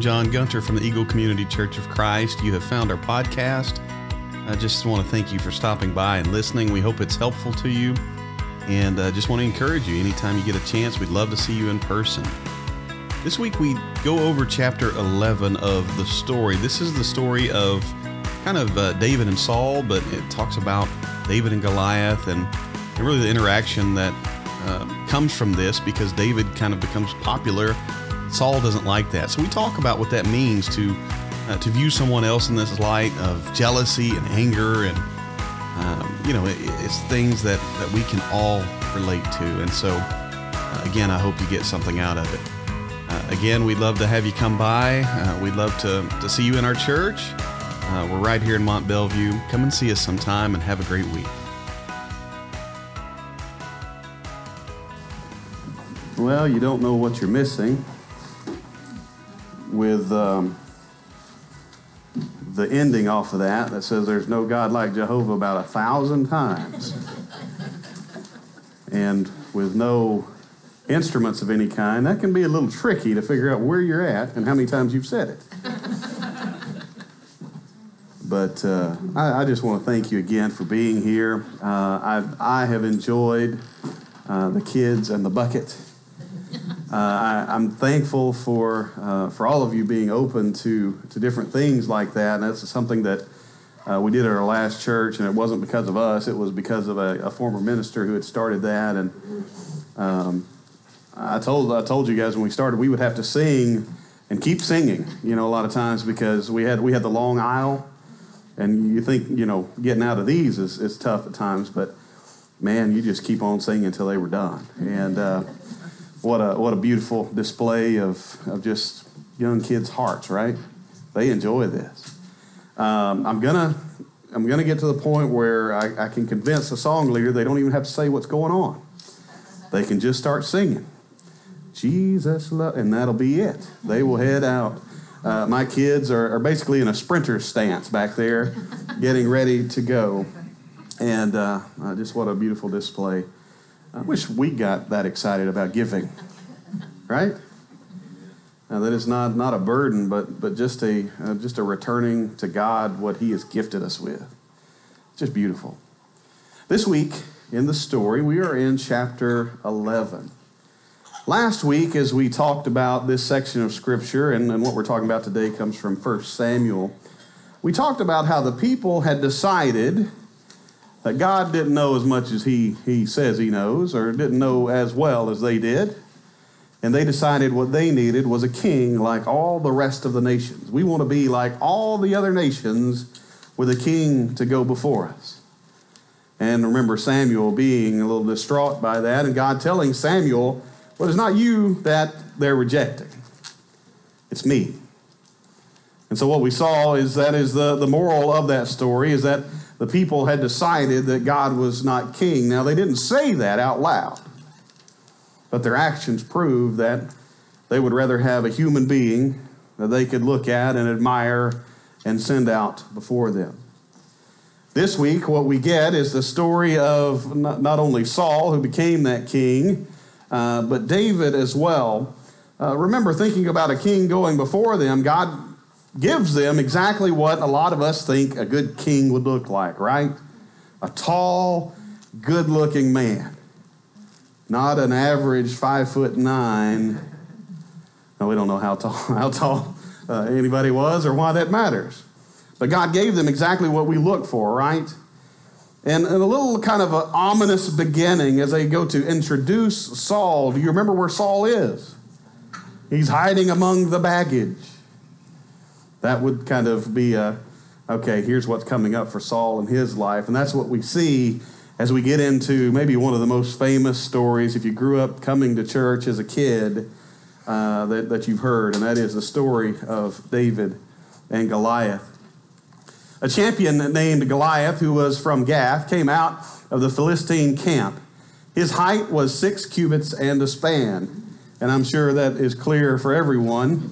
I'm John Gunter from the Eagle Community Church of Christ. You have found our podcast. I just want to thank you for stopping by and listening. We hope it's helpful to you. And I just want to encourage you anytime you get a chance, we'd love to see you in person. This week we go over chapter 11 of the story. This is the story of kind of uh, David and Saul, but it talks about David and Goliath and, and really the interaction that uh, comes from this because David kind of becomes popular Saul doesn't like that. So we talk about what that means to uh, to view someone else in this light of jealousy and anger, and um, you know, it, it's things that that we can all relate to. And so, uh, again, I hope you get something out of it. Uh, again, we'd love to have you come by. Uh, we'd love to to see you in our church. Uh, we're right here in Mont Belvieu. Come and see us sometime, and have a great week. Well, you don't know what you're missing with um, the ending off of that that says there's no God like Jehovah about a thousand times. and with no instruments of any kind, that can be a little tricky to figure out where you're at and how many times you've said it. but uh, I, I, just want to thank you again for being here. Uh, I've, I have enjoyed uh, the kids and the bucket. Uh, I, am thankful for uh, for all of you being open to to different things like that. And that's something that uh, we did at our last church, and it wasn't because of us. It was because of a, a former minister who had started that. And um, I told I told you guys when we started we would have to sing and keep singing. You know, a lot of times because we had we had the long aisle, and you think you know getting out of these is, is tough at times, but man, you just keep on singing until they were done. And uh, what a what a beautiful display of, of just young kids' hearts, right? They enjoy this. Um, I'm gonna I'm gonna get to the point where I, I can convince the song leader they don't even have to say what's going on. They can just start singing. Jesus love, and that'll be it. They will head out. Uh, my kids are, are basically in a sprinter stance back there, getting ready to go. And uh, uh, just what a beautiful display. I wish we got that excited about giving, right? Now, that is not, not a burden, but, but just, a, uh, just a returning to God what He has gifted us with. It's just beautiful. This week in the story, we are in chapter 11. Last week, as we talked about this section of Scripture, and, and what we're talking about today comes from 1 Samuel, we talked about how the people had decided that God didn't know as much as he, he says he knows, or didn't know as well as they did. And they decided what they needed was a king like all the rest of the nations. We want to be like all the other nations with a king to go before us. And remember Samuel being a little distraught by that, and God telling Samuel, Well, it's not you that they're rejecting, it's me. And so what we saw is that is the, the moral of that story is that the people had decided that God was not king. Now, they didn't say that out loud, but their actions proved that they would rather have a human being that they could look at and admire and send out before them. This week, what we get is the story of not only Saul, who became that king, uh, but David as well. Uh, remember, thinking about a king going before them, God gives them exactly what a lot of us think a good king would look like, right? A tall, good looking man. Not an average five foot nine. No, we don't know how tall, how tall uh, anybody was or why that matters. But God gave them exactly what we look for, right? And, and a little kind of an ominous beginning as they go to introduce Saul. Do you remember where Saul is? He's hiding among the baggage. That would kind of be a, okay, here's what's coming up for Saul in his life. And that's what we see as we get into maybe one of the most famous stories, if you grew up coming to church as a kid, uh, that, that you've heard, and that is the story of David and Goliath. A champion named Goliath, who was from Gath, came out of the Philistine camp. His height was six cubits and a span, and I'm sure that is clear for everyone.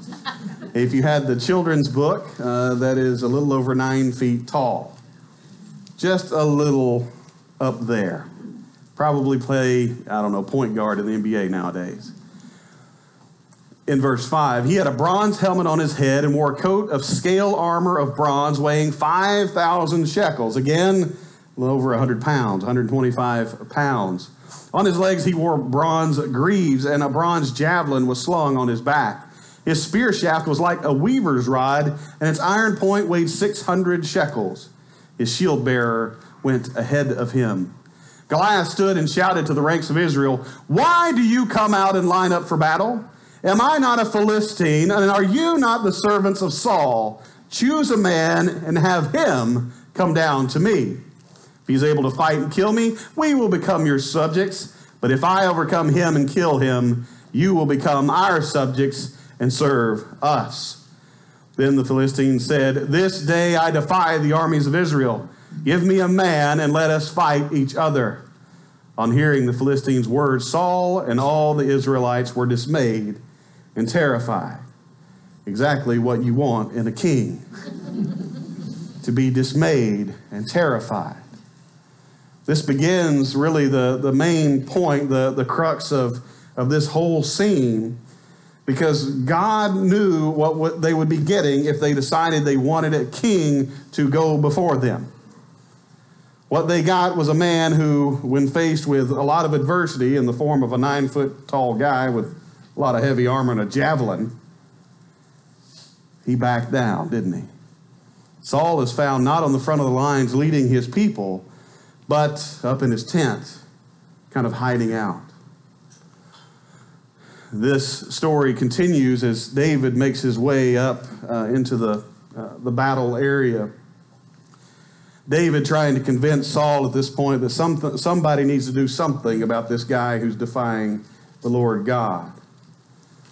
If you had the children's book, uh, that is a little over nine feet tall. Just a little up there. Probably play, I don't know, point guard in the NBA nowadays. in verse 5. He had a bronze helmet on his head and wore a coat of scale armor of bronze weighing 5,000 shekels. Again, a little over 100 pounds, 125 pounds. On his legs, he wore bronze greaves, and a bronze javelin was slung on his back. His spear shaft was like a weaver's rod, and its iron point weighed 600 shekels. His shield bearer went ahead of him. Goliath stood and shouted to the ranks of Israel, Why do you come out and line up for battle? Am I not a Philistine, and are you not the servants of Saul? Choose a man and have him come down to me. If he's able to fight and kill me, we will become your subjects. But if I overcome him and kill him, you will become our subjects and serve us. Then the Philistine said, This day I defy the armies of Israel. Give me a man and let us fight each other. On hearing the Philistines' words, Saul and all the Israelites were dismayed and terrified. Exactly what you want in a king to be dismayed and terrified. This begins really the, the main point, the, the crux of, of this whole scene, because God knew what, they would be getting if they decided they wanted a king to go before them. What they got was a man who, when faced with a lot of adversity in the form of a nine foot tall guy with a lot of heavy armor and a javelin, he backed down, didn't he? Saul is found not on the front of the lines leading his people, but up in his tent, kind of hiding out. This story continues as David makes his way up uh, into the, uh, the battle area. David trying to convince Saul at this point that some, somebody needs to do something about this guy who's defying the Lord God.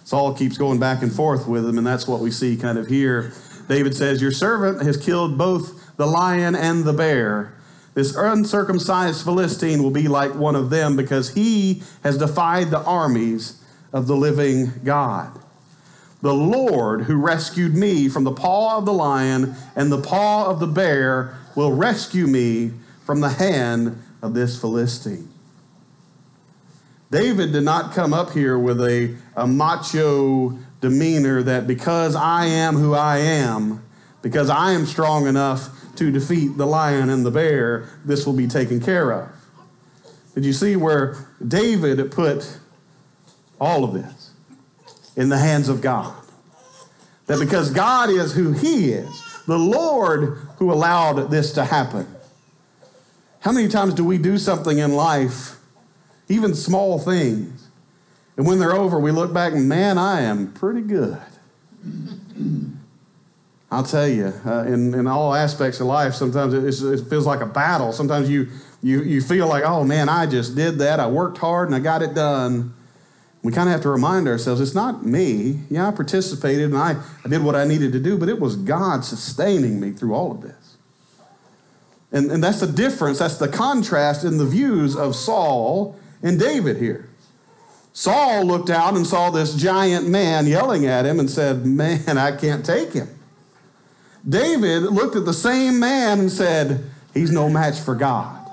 Saul keeps going back and forth with him, and that's what we see kind of here. David says, Your servant has killed both the lion and the bear. This uncircumcised Philistine will be like one of them because he has defied the armies of the living God. The Lord who rescued me from the paw of the lion and the paw of the bear will rescue me from the hand of this Philistine. David did not come up here with a, a macho demeanor that because I am who I am, because I am strong enough to defeat the lion and the bear, this will be taken care of. Did you see where David put all of this in the hands of God? That because God is who He is, the Lord who allowed this to happen. How many times do we do something in life even small things. And when they're over, we look back and, man, I am pretty good. I'll tell you, uh, in, in all aspects of life, sometimes it, it feels like a battle. Sometimes you, you, you feel like, oh man, I just did that. I worked hard and I got it done. We kind of have to remind ourselves it's not me. Yeah, I participated and I, I did what I needed to do, but it was God sustaining me through all of this. And, and that's the difference, that's the contrast in the views of Saul and David here. Saul looked out and saw this giant man yelling at him and said, Man, I can't take him. David looked at the same man and said, He's no match for God.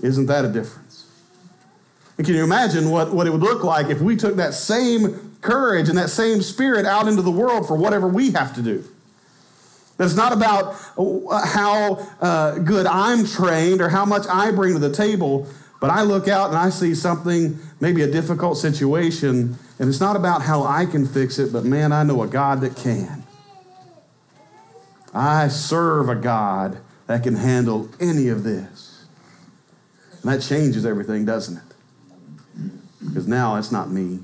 Isn't that a difference? And can you imagine what, what it would look like if we took that same courage and that same spirit out into the world for whatever we have to do? That's not about uh, how uh, good I'm trained or how much I bring to the table, but I look out and I see something, maybe a difficult situation, and it's not about how I can fix it, but man, I know a God that can. I serve a God that can handle any of this. And that changes everything, doesn't it? Because now it's not me.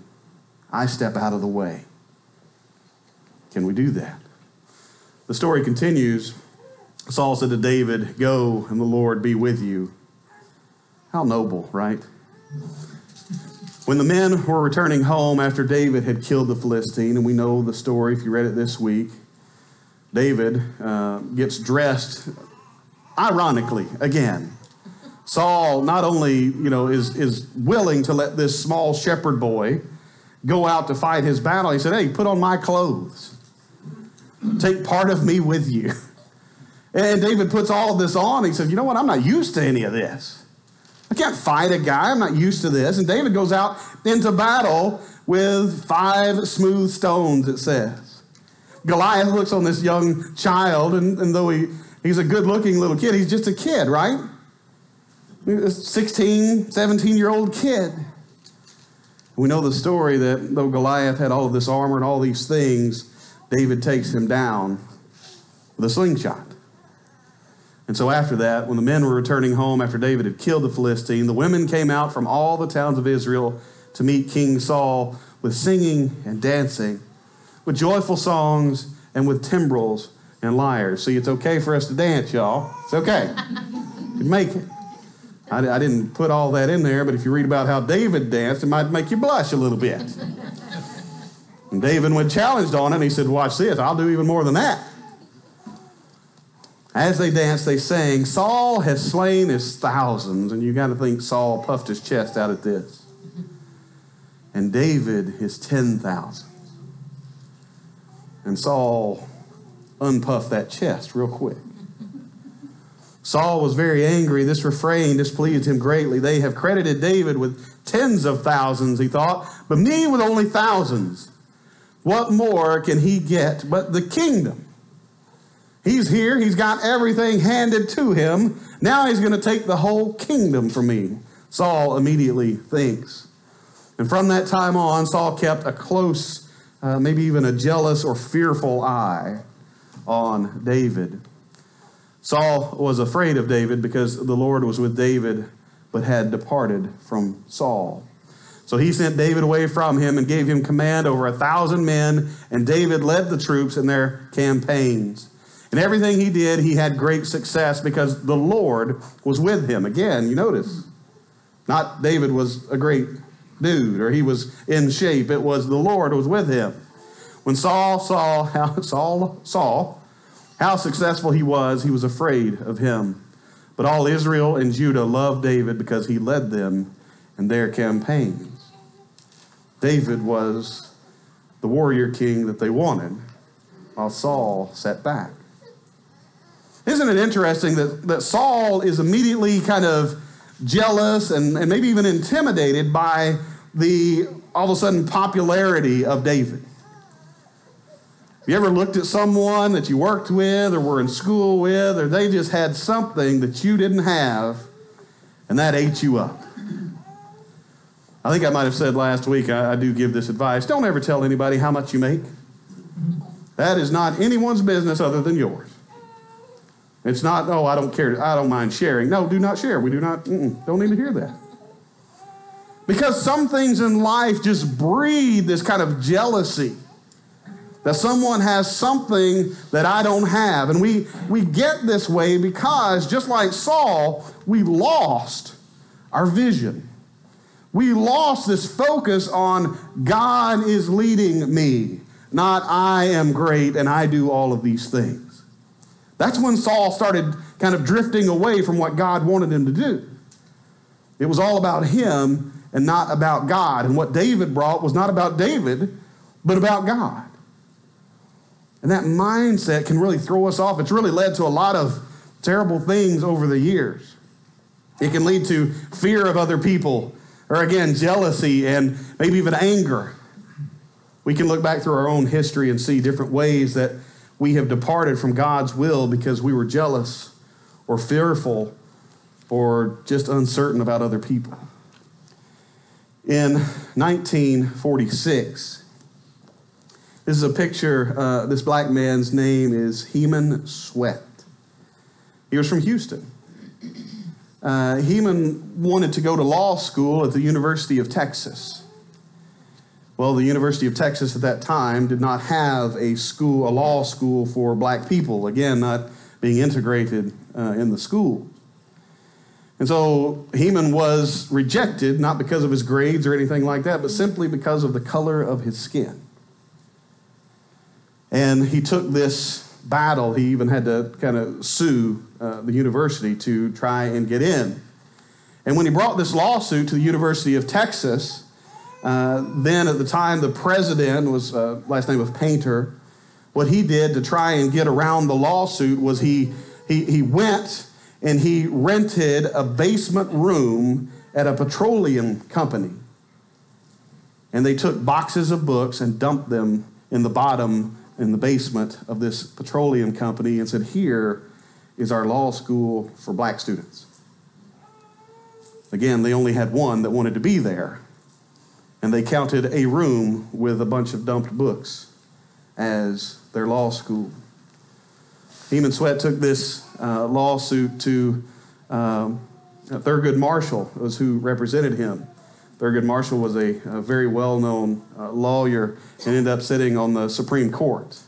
I step out of the way. Can we do that? The story continues. Saul said to David, Go and the Lord be with you. How noble, right? When the men were returning home after David had killed the Philistine, and we know the story if you read it this week, David uh, gets dressed ironically again. Saul not only, you know, is, is willing to let this small shepherd boy go out to fight his battle, he said, Hey, put on my clothes. Take part of me with you. And David puts all of this on. He said, You know what? I'm not used to any of this. I can't fight a guy. I'm not used to this. And David goes out into battle with five smooth stones, it says. Goliath looks on this young child, and, and though he, he's a good looking little kid, he's just a kid, right? A 16, 17 year old kid. We know the story that though Goliath had all of this armor and all these things, David takes him down with a slingshot. And so after that, when the men were returning home after David had killed the Philistine, the women came out from all the towns of Israel to meet King Saul with singing and dancing, with joyful songs and with timbrels and lyres. See, it's okay for us to dance, y'all. It's okay. You make it. I, I, didn't put all that in there, but if you read about how David danced, it might make you blush a little bit. And David went challenged on it, and he said, Watch this, I'll do even more than that. As they danced, they sang, Saul has slain his thousands. And you got to think Saul puffed his chest out at this. And David his ten thousands. And Saul unpuffed that chest real quick. Saul was very angry. This refrain displeased him greatly. They have credited David with tens of thousands, he thought, but me with only thousands. What more can he get but the kingdom? He's here, he's got everything handed to him. Now he's going to take the whole kingdom from me. Saul immediately thinks. And from that time on, Saul kept a close, uh, maybe even a jealous or fearful eye on David. Saul was afraid of David because the Lord was with David, but had departed from Saul. So he sent David away from him and gave him command over a thousand men, and David led the troops in their campaigns. And everything he did, he had great success because the Lord was with him. Again, you notice, not David was a great dude or he was in shape. It was the Lord was with him. When Saul saw how Saul saw how successful he was, he was afraid of him. But all Israel and Judah loved David because he led them in their campaigns. David was the warrior king that they wanted, while Saul sat back. Isn't it interesting that, that Saul is immediately kind of jealous and, and maybe even intimidated by the all of a sudden popularity of David? You ever looked at someone that you worked with or were in school with, or they just had something that you didn't have, and that ate you up? I think I might have said last week, I, I do give this advice. Don't ever tell anybody how much you make. That is not anyone's business other than yours. It's not, oh, I don't care, I don't mind sharing. No, do not share. We do not, don't need to hear that. Because some things in life just breed this kind of jealousy that someone has something that I don't have. And we, we get this way because, just like Saul, we lost our vision. We lost this focus on God is leading me, not I am great and I do all of these things. That's when Saul started kind of drifting away from what God wanted him to do. It was all about him and not about God. And what David brought was not about David, but about God. And that mindset can really throw us off. It's really led to a lot of terrible things over the years. It can lead to fear of other people, or again, jealousy and maybe even anger. We can look back through our own history and see different ways that we have departed from God's will because we were jealous or fearful or just uncertain about other people. In 1946, this is a picture. Uh, this black man's name is Heman Sweatt. He was from Houston. Uh, Heman wanted to go to law school at the University of Texas. Well, the University of Texas at that time did not have a school, a law school for black people. Again, not being integrated uh, in the school. And so Heman was rejected, not because of his grades or anything like that, but simply because of the color of his skin. And he took this battle. He even had to kind of sue uh, the university to try and get in. And when he brought this lawsuit to the University of Texas, uh, then at the time, the president was uh, last name of Painter. What he did to try and get around the lawsuit was he he he went and he rented a basement room at a petroleum company. and they took boxes of books and dumped them in the bottom, in the basement of this petroleum company and said, Here is our law school for black students. Again, they only had one that wanted to be there, and they counted a room with a bunch of dumped books as their law school. Heman Sweatt took this uh, lawsuit to um, Thurgood Marshall, was who represented him. Thurgood Marshall was a, a very well known uh, lawyer and ended up sitting on the Supreme Court.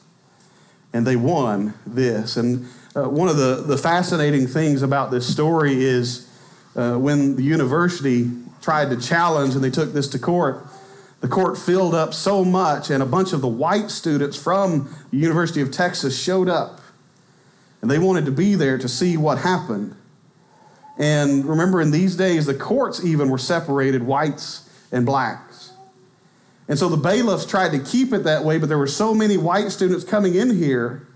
And they won this. And uh, one of the, the fascinating things about this story is uh, when the university tried to challenge and they took this to court, the court filled up so much, and a bunch of the white students from the University of Texas showed up. And they wanted to be there to see what happened. And remember, in these days, the courts even were separated whites and blacks. And so the bailiffs tried to keep it that way, but there were so many white students coming in here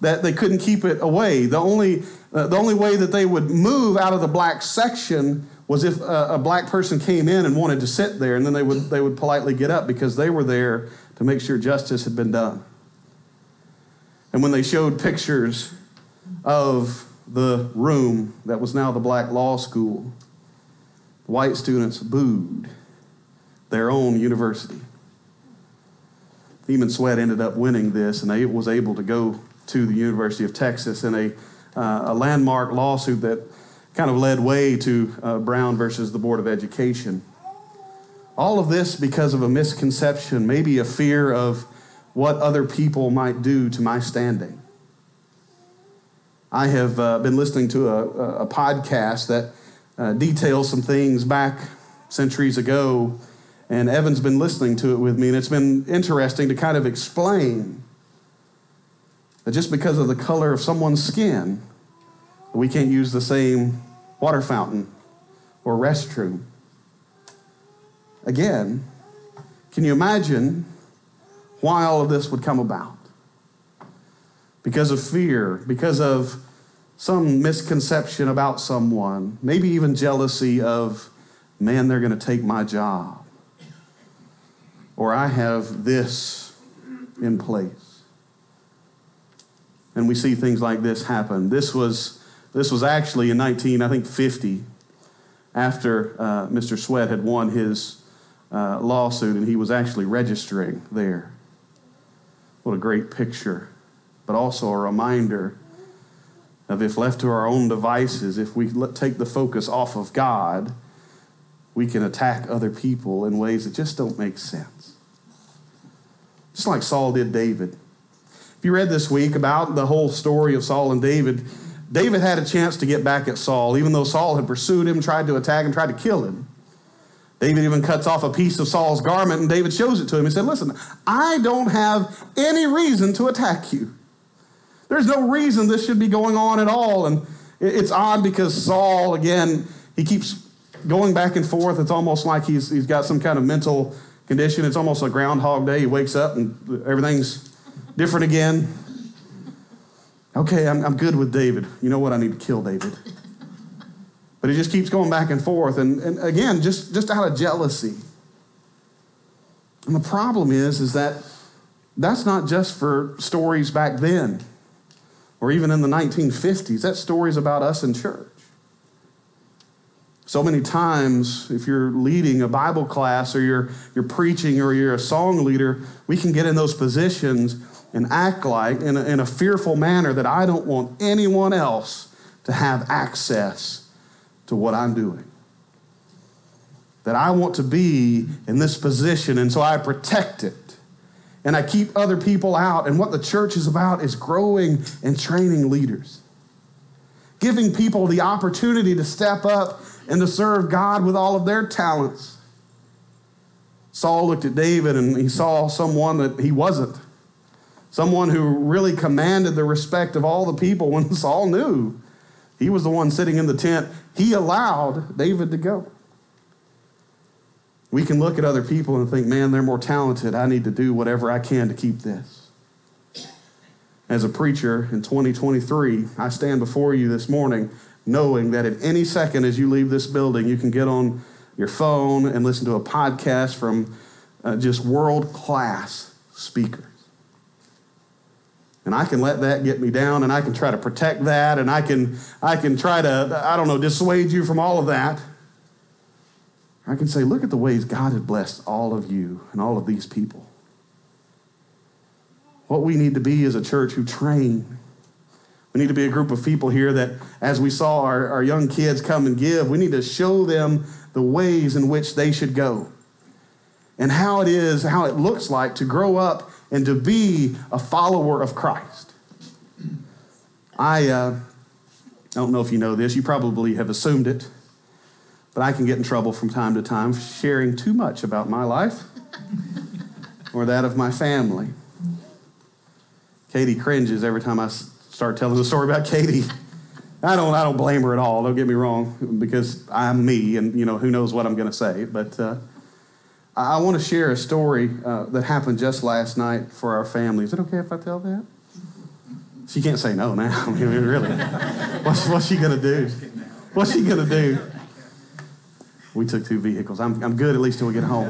that they couldn't keep it away. The only, uh, the only way that they would move out of the black section was if a, a, black person came in and wanted to sit there, and then they would, they would politely get up because they were there to make sure justice had been done. And when they showed pictures of the room that was now the black law school, white students booed their own university. Heman Sweatt ended up winning this, and they was able to go to the University of Texas in a, uh, a landmark lawsuit that kind of led way to uh, Brown versus the Board of Education. All of this because of a misconception, maybe a fear of what other people might do to my standing. I have uh, been listening to a, a podcast that uh, details some things back centuries ago, and Evan's been listening to it with me, and it's been interesting to kind of explain that just because of the color of someone's skin, we can't use the same water fountain or restroom. Again, can you imagine why all of this would come about? Because of fear, because of some misconception about someone, maybe even jealousy of, man, they're going to take my job. Or I have this in place and we see things like this happen. This was, this was actually in 19, I think 50, after uh, Mr. Sweatt had won his uh, lawsuit and he was actually registering there. What a great picture, but also a reminder of if left to our own devices, if we take the focus off of God, we can attack other people in ways that just don't make sense. Just like Saul did David. If you read this week about the whole story of Saul and David, David had a chance to get back at Saul, even though Saul had pursued him, tried to attack him, tried to kill him. David even cuts off a piece of Saul's garment, and David shows it to him. He said, Listen, I don't have any reason to attack you. There's no reason this should be going on at all. And it's odd because Saul, again, he keeps going back and forth. It's almost like he's, he's got some kind of mental condition. It's almost a groundhog day. He wakes up and everything's different again. Okay, I'm, I'm good with David. You know what? I need to kill David. But he just keeps going back and forth. And, and again, just, just out of jealousy. And the problem is, is that that's not just for stories back then or even in the 1950s. That story's about us in church. So many times, if you're leading a Bible class or you're, you're preaching or you're a song leader, we can get in those positions and act like in a, in a fearful manner that I don't want anyone else to have access to what I'm doing. That I want to be in this position, and so I protect it. And I keep other people out. And what the church is about is growing and training leaders, giving people the opportunity to step up and to serve God with all of their talents. Saul looked at David and he saw someone that he wasn't someone who really commanded the respect of all the people when Saul knew he was the one sitting in the tent. He allowed David to go. We can look at other people and think, man, they're more talented. I need to do whatever I can to keep this. As a preacher in 2023, I stand before you this morning knowing that at any second as you leave this building, you can get on your phone and listen to a podcast from uh, just world class speakers. And I can let that get me down and I can try to protect that and I can, I can try to, I don't know, dissuade you from all of that. I can say, look at the ways God has blessed all of you and all of these people. What we need to be is a church who train. We need to be a group of people here that, as we saw our, our young kids come and give, we need to show them the ways in which they should go and how it is, how it looks like to grow up and to be a follower of Christ. I, uh, don't know if you know this, you probably have assumed it, but I can get in trouble from time to time for sharing too much about my life or that of my family. Katie cringes every time I start telling the story about Katie. I don't, I don't blame her at all. Don't get me wrong, because I'm me, and you know who knows what I'm going to say. But uh, I want to share a story uh, that happened just last night for our family. Is it okay if I tell that? She can't say no now. I mean, really, what's, what's she going to do? What's she going to do? We took two vehicles. I'm, I'm good at least till we get home.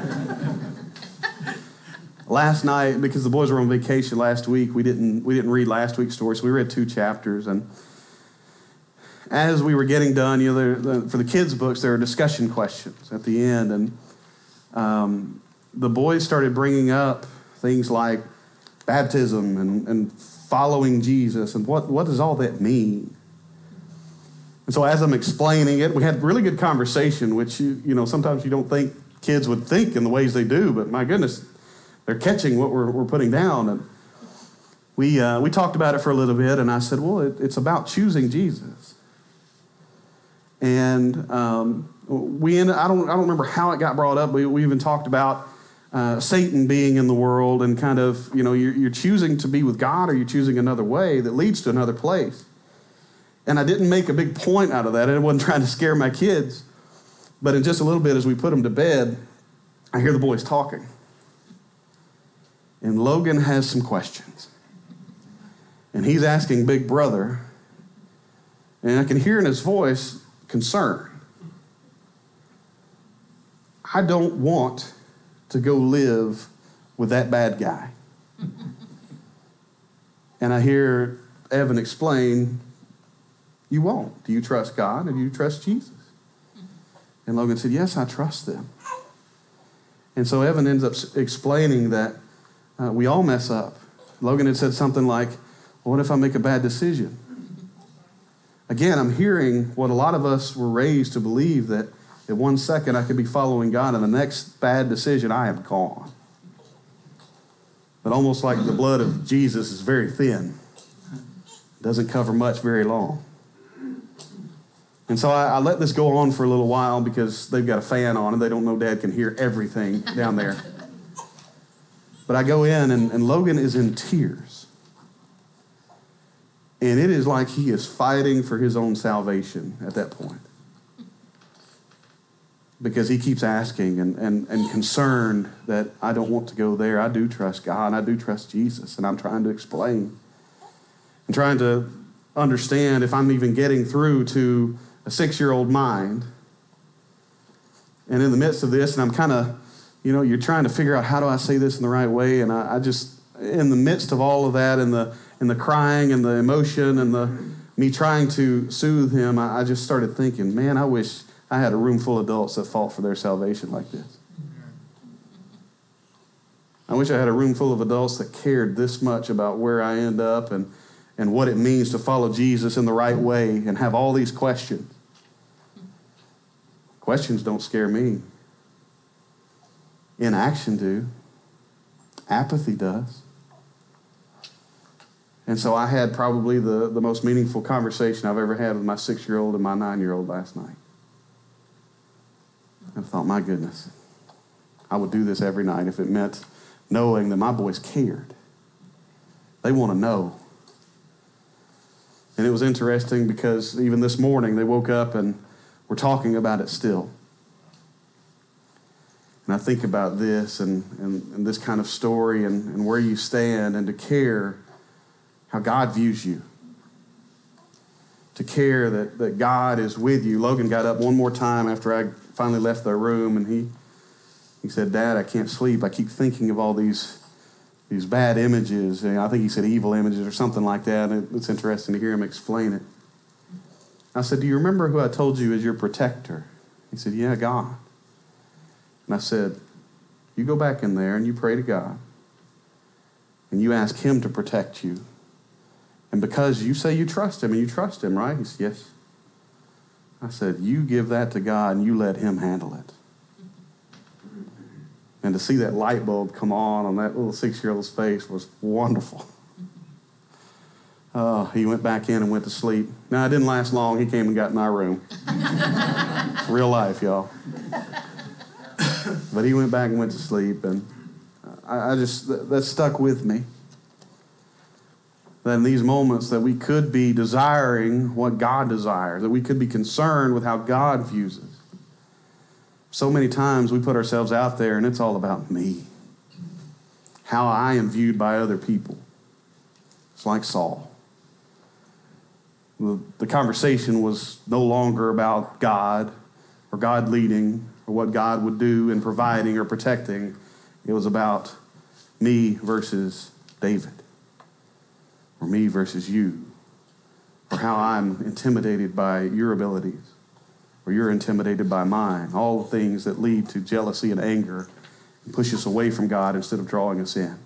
last night, because the boys were on vacation last week, we didn't we didn't read last week's story, so we read two chapters. And as we were getting done, you know, the, for the kids' books, there are discussion questions at the end, and um, the boys started bringing up things like baptism and, and following Jesus and what, what does all that mean? And so as I'm explaining it, we had really good conversation, which you, you know sometimes you don't think kids would think in the ways they do, but my goodness, they're catching what we're, we're putting down. And we, uh, we talked about it for a little bit, and I said, well, it, it's about choosing Jesus. And um, we ended, I don't, I don't remember how it got brought up. We, we even talked about uh, Satan being in the world and kind of, you know, you're, you're choosing to be with God or you're choosing another way that leads to another place. And I didn't make a big point out of that. I wasn't trying to scare my kids. But in just a little bit, as we put them to bed, I hear the boys talking. And Logan has some questions. And he's asking Big Brother, and I can hear in his voice concern. I don't want to go live with that bad guy. and I hear Evan explain, You won't. Do you trust God and do you trust Jesus? And Logan said, Yes, I trust them. And so Evan ends up explaining that uh, we all mess up. Logan had said something like, well, What if I make a bad decision? Again, I'm hearing what a lot of us were raised to believe that at one second I could be following God, and the next bad decision, I am gone. But almost like the blood of Jesus is very thin, doesn't cover much very long. And so I, I, let this go on for a little while because they've got a fan on and they don't know dad can hear everything down there. But I go in and, and Logan is in tears. And it is like he is fighting for his own salvation at that point because he keeps asking and, and, and concerned that I don't want to go there. I do trust God. I do trust Jesus. And I'm trying to explain and trying to understand if I'm even getting through to a six year old mind. And in the midst of this, and I'm kind of, you know, you're trying to figure out how do I say this in the right way. And I, I just, in the midst of all of that and the, and the crying and the emotion and the me trying to soothe him, I, I just started thinking, man, I wish I had a room full of adults that fought for their salvation like this. I wish I had a room full of adults that cared this much about where I end up and, and what it means to follow Jesus in the right way and have all these questions. Questions don't scare me. Inaction do. Apathy does. And so I had probably the, the most meaningful conversation I've ever had with my six year old and my nine year old last night. I thought, my goodness, I would do this every night if it meant knowing that my boys cared. They want to know. And it was interesting because even this morning they woke up and were talking about it still. And I think about this and, and, and this kind of story and, and where you stand and to care how God views you. To care that, that God is with you. Logan got up one more time after I finally left their room, and he he said, "Dad, I can't sleep. I keep thinking of all these these bad images. And I think he said evil images or something like that. And it's interesting to hear him explain it. I said, "Do you remember who I told you is your protector?" He said, "Yeah, God." And I said, "You go back in there and you pray to God, and you ask Him to protect you." And because you say you trust him and you trust him, right? He said, Yes. I said, You give that to God and you let him handle it. And to see that light bulb come on on that little six year old's face was wonderful. Uh, he went back in and went to sleep. Now, it didn't last long. He came and got in our room. Real life, y'all. but he went back and went to sleep, and I, I just, that, that stuck with me that in these moments that we could be desiring what God desires, that we could be concerned with how God views us. So many times we put ourselves out there and it's all about me, how I am viewed by other people. It's like Saul. The, the conversation was no longer about God or God leading or what God would do in providing or protecting. It was about me versus David or me versus you, or how I'm intimidated by your abilities, or you're intimidated by mine. All the things that lead to jealousy and anger and push us away from God instead of drawing us in.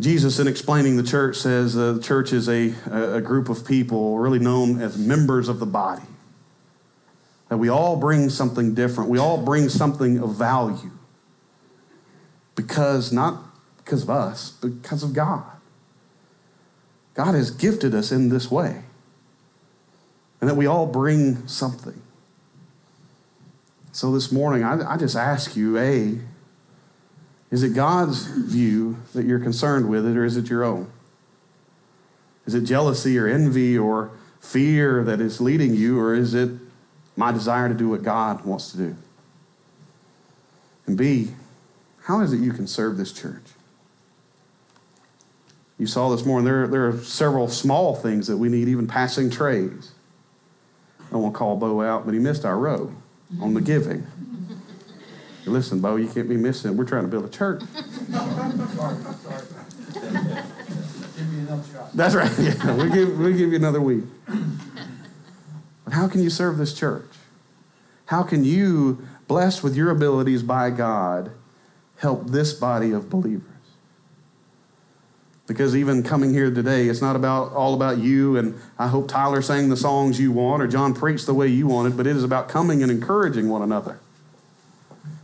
Jesus, in explaining the church, says uh, the church is a, a group of people really known as members of the body. That we all bring something different. We all bring something of value. Because, not because of us, but because of God. God has gifted us in this way. And that we all bring something. So this morning, I, I just ask you A, is it God's view that you're concerned with it, or is it your own? Is it jealousy or envy or fear that is leading you, or is it my desire to do what God wants to do? And B, how is it you can serve this church? You saw this morning, there, there are several small things that we need, even passing trays. I to call Bo out, but he missed our row on the giving. Listen, Bo, you can't be missing. We're trying to build a church. That's right. Yeah, we'll give, we'll give you another week. But how can you serve this church? How can you, blessed with your abilities by God, help this body of believers? Because even coming here today, it's not about all about you, and I hope Tyler sang the songs you want or John preached the way you wanted, but it is about coming and encouraging one another.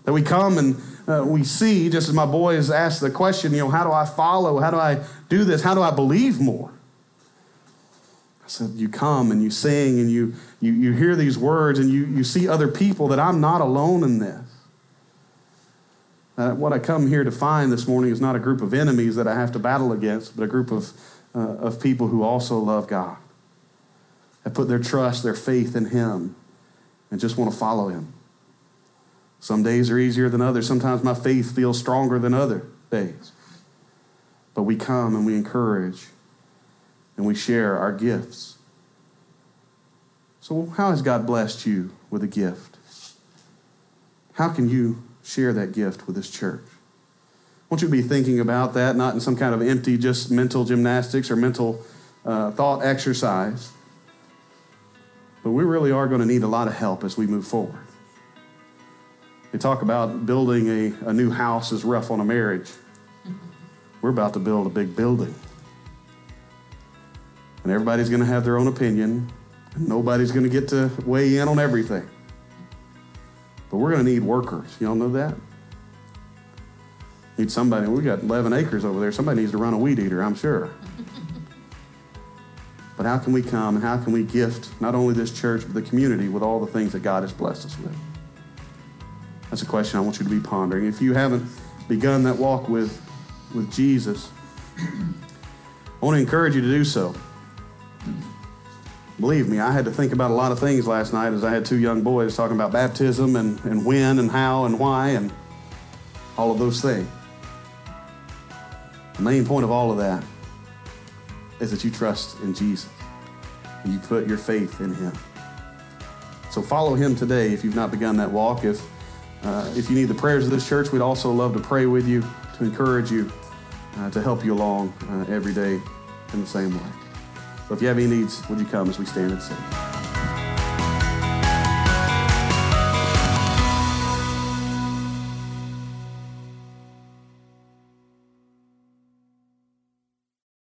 That we come and uh, we see, just as my boys asked the question, you know, how do I follow? How do I do this? How do I believe more? I said, you come and you sing and you, you, you hear these words and you, you see other people that I'm not alone in this. Uh, what I come here to find this morning is not a group of enemies that I have to battle against, but a group of, uh, of people who also love God, have put their trust, their faith in Him, and just want to follow Him. Some days are easier than others. Sometimes my faith feels stronger than other days. But we come and we encourage and we share our gifts. So, how has God blessed you with a gift? How can you share that gift with this church. I want you to be thinking about that, not in some kind of empty, just mental gymnastics or mental uh, thought exercise. But we really are going to need a lot of help as we move forward. They talk about building a, a new house is rough on a marriage. We're about to build a big building. And everybody's going to have their own opinion, and nobody's going to get to weigh in on everything. But we're going to need workers. Y'all know that? Need somebody. We got 11 acres over there. Somebody needs to run a weed eater, I'm sure. but how can we come and how can we gift not only this church, but the community with all the things that God has blessed us with? That's a question I want you to be pondering. If you haven't begun that walk with, with Jesus, I want to encourage you to do so. Believe me, I had to think about a lot of things last night as I had two young boys talking about baptism and, and when and how and why and all of those things. The main point of all of that is that you trust in Jesus you put your faith in Him. So follow him today if you've not begun that walk. If, uh, if you need the prayers of this church, we'd also love to pray with you, to encourage you, uh, to help you along uh, every day in the same way. So if you have any needs, would you come as we stand and sing?